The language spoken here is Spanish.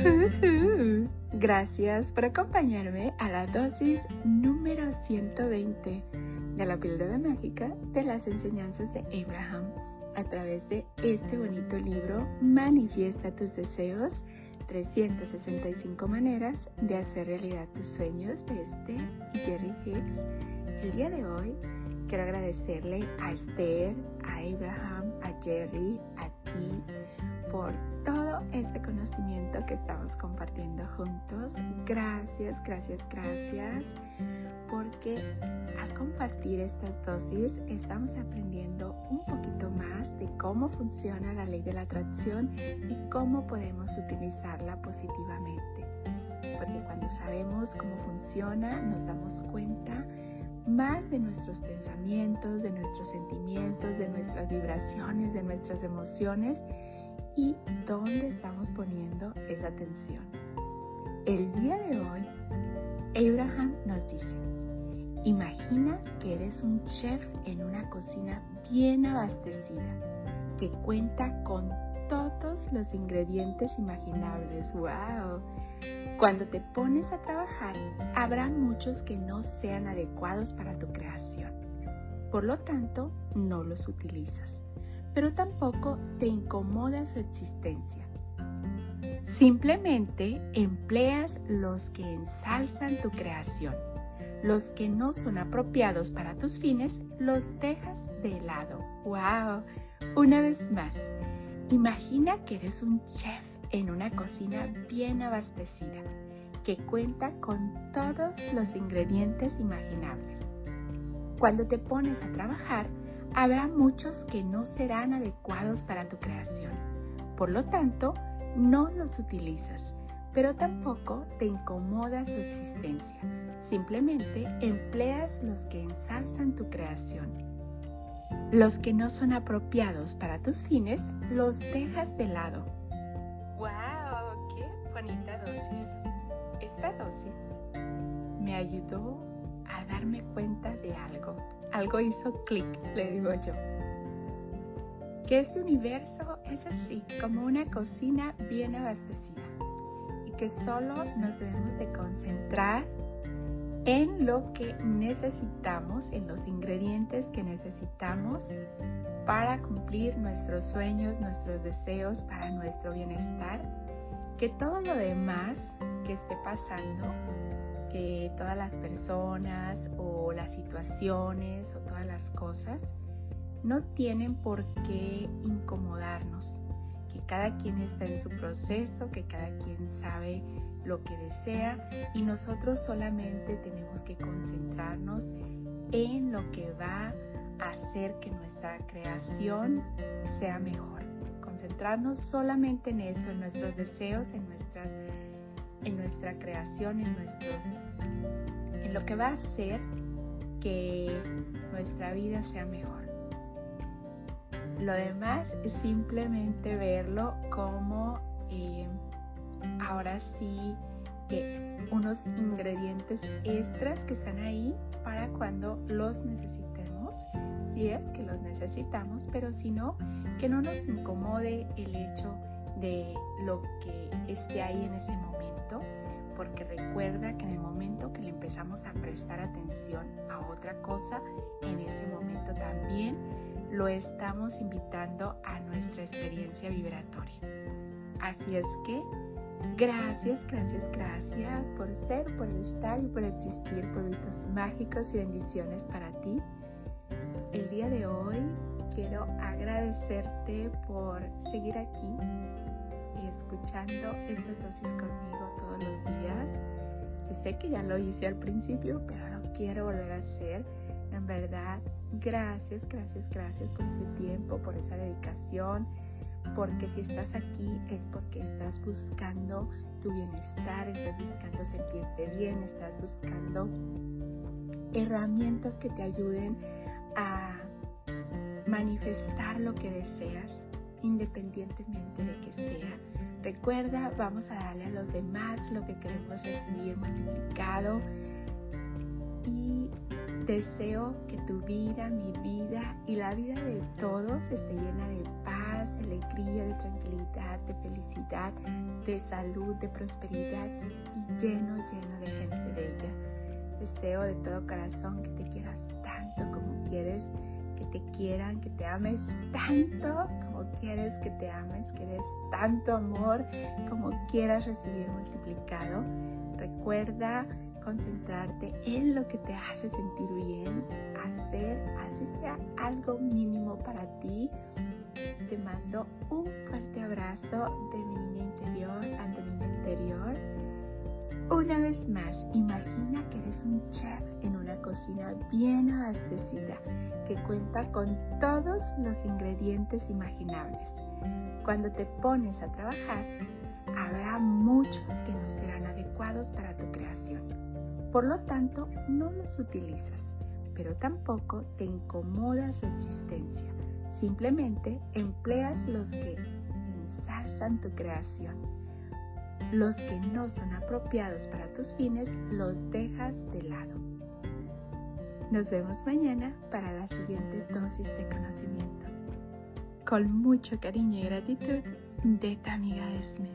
Gracias por acompañarme a la dosis número 120 de la píldora mágica de las enseñanzas de Abraham a través de este bonito libro Manifiesta tus deseos 365 maneras de hacer realidad tus sueños de este Jerry Hicks. El día de hoy quiero agradecerle a Esther, a Abraham, a Jerry, a ti por todo este conocimiento que estamos compartiendo juntos. Gracias, gracias, gracias, porque al compartir estas dosis estamos aprendiendo un poquito más de cómo funciona la ley de la atracción y cómo podemos utilizarla positivamente. Porque cuando sabemos cómo funciona, nos damos cuenta más de nuestros pensamientos, de nuestros sentimientos, de nuestras vibraciones, de nuestras emociones y dónde estamos poniendo esa atención. El día de hoy, Abraham nos dice, imagina que eres un chef en una cocina bien abastecida, que cuenta con todos los ingredientes imaginables. ¡Wow! Cuando te pones a trabajar, habrá muchos que no sean adecuados para tu creación. Por lo tanto, no los utilizas pero tampoco te incomoda su existencia. Simplemente empleas los que ensalzan tu creación. Los que no son apropiados para tus fines los dejas de lado. ¡Wow! Una vez más, imagina que eres un chef en una cocina bien abastecida, que cuenta con todos los ingredientes imaginables. Cuando te pones a trabajar, habrá muchos que no serán adecuados para tu creación. Por lo tanto, no los utilizas, pero tampoco te incomoda su existencia. Simplemente empleas los que ensalzan tu creación. Los que no son apropiados para tus fines, los dejas de lado. ¡Wow! ¡Qué bonita dosis! Esta dosis me ayudó a darme cuenta de algo algo hizo clic, le digo yo. Que este universo es así, como una cocina bien abastecida y que solo nos debemos de concentrar en lo que necesitamos, en los ingredientes que necesitamos para cumplir nuestros sueños, nuestros deseos, para nuestro bienestar, que todo lo demás que esté pasando que todas las personas o las situaciones o todas las cosas no tienen por qué incomodarnos, que cada quien está en su proceso, que cada quien sabe lo que desea y nosotros solamente tenemos que concentrarnos en lo que va a hacer que nuestra creación sea mejor. Concentrarnos solamente en eso, en nuestros deseos, en nuestras en nuestra creación, en nuestros, en lo que va a hacer que nuestra vida sea mejor. Lo demás es simplemente verlo como eh, ahora sí que unos ingredientes extras que están ahí para cuando los necesitemos, si es que los necesitamos, pero si no, que no nos incomode el hecho de lo que esté ahí en ese momento porque recuerda que en el momento que le empezamos a prestar atención a otra cosa, en ese momento también lo estamos invitando a nuestra experiencia vibratoria. Así es que gracias, gracias, gracias por ser, por estar y por existir, estos mágicos y bendiciones para ti. El día de hoy quiero agradecerte por seguir aquí escuchando estas dosis conmigo todos los días. Yo sé que ya lo hice al principio, pero lo quiero volver a hacer. En verdad, gracias, gracias, gracias por ese tiempo, por esa dedicación, porque si estás aquí es porque estás buscando tu bienestar, estás buscando sentirte bien, estás buscando herramientas que te ayuden a manifestar lo que deseas, independientemente de Recuerda, vamos a darle a los demás lo que queremos recibir multiplicado. Y deseo que tu vida, mi vida y la vida de todos esté llena de paz, de alegría, de tranquilidad, de felicidad, de salud, de prosperidad y lleno, lleno de gente bella. Deseo de todo corazón que te quieras tanto como quieres, que te quieran, que te ames tanto como quieres que te ames, que des tanto amor como quieras recibir multiplicado. Recuerda concentrarte en lo que te hace sentir bien, hacer, así sea algo mínimo para ti. Te mando un fuerte abrazo de mi niña interior interior. Una vez más, imagina que eres un chef en una cocina bien abastecida que cuenta con todos los ingredientes imaginables. Cuando te pones a trabajar, habrá muchos que no serán adecuados para tu creación por lo tanto, no los utilizas, pero tampoco te incomoda su existencia. Simplemente empleas los que ensalzan tu creación. Los que no son apropiados para tus fines los dejas de lado. Nos vemos mañana para la siguiente dosis de conocimiento. Con mucho cariño y gratitud de tu amiga Esme.